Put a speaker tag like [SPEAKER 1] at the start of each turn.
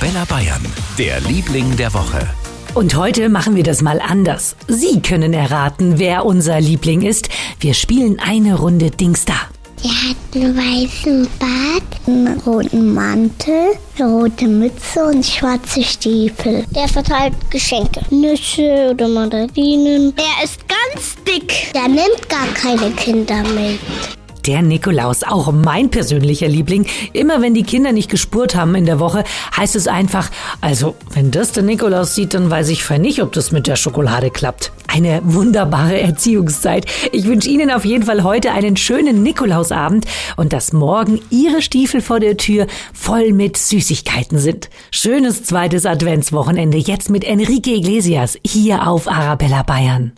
[SPEAKER 1] Arabella Bayern, der Liebling der Woche.
[SPEAKER 2] Und heute machen wir das mal anders. Sie können erraten, wer unser Liebling ist. Wir spielen eine Runde Dingster.
[SPEAKER 3] Der hat einen weißen Bart, einen roten Mantel, eine rote Mütze und schwarze Stiefel. Der verteilt Geschenke. Nüsse oder Mandarinen. Er ist ganz dick. Der nimmt gar keine Kinder mit.
[SPEAKER 2] Der Nikolaus, auch mein persönlicher Liebling. Immer wenn die Kinder nicht gespurt haben in der Woche, heißt es einfach, also wenn das der Nikolaus sieht, dann weiß ich für nicht, ob das mit der Schokolade klappt. Eine wunderbare Erziehungszeit. Ich wünsche Ihnen auf jeden Fall heute einen schönen Nikolausabend und dass morgen Ihre Stiefel vor der Tür voll mit Süßigkeiten sind. Schönes zweites Adventswochenende jetzt mit Enrique Iglesias hier auf Arabella Bayern.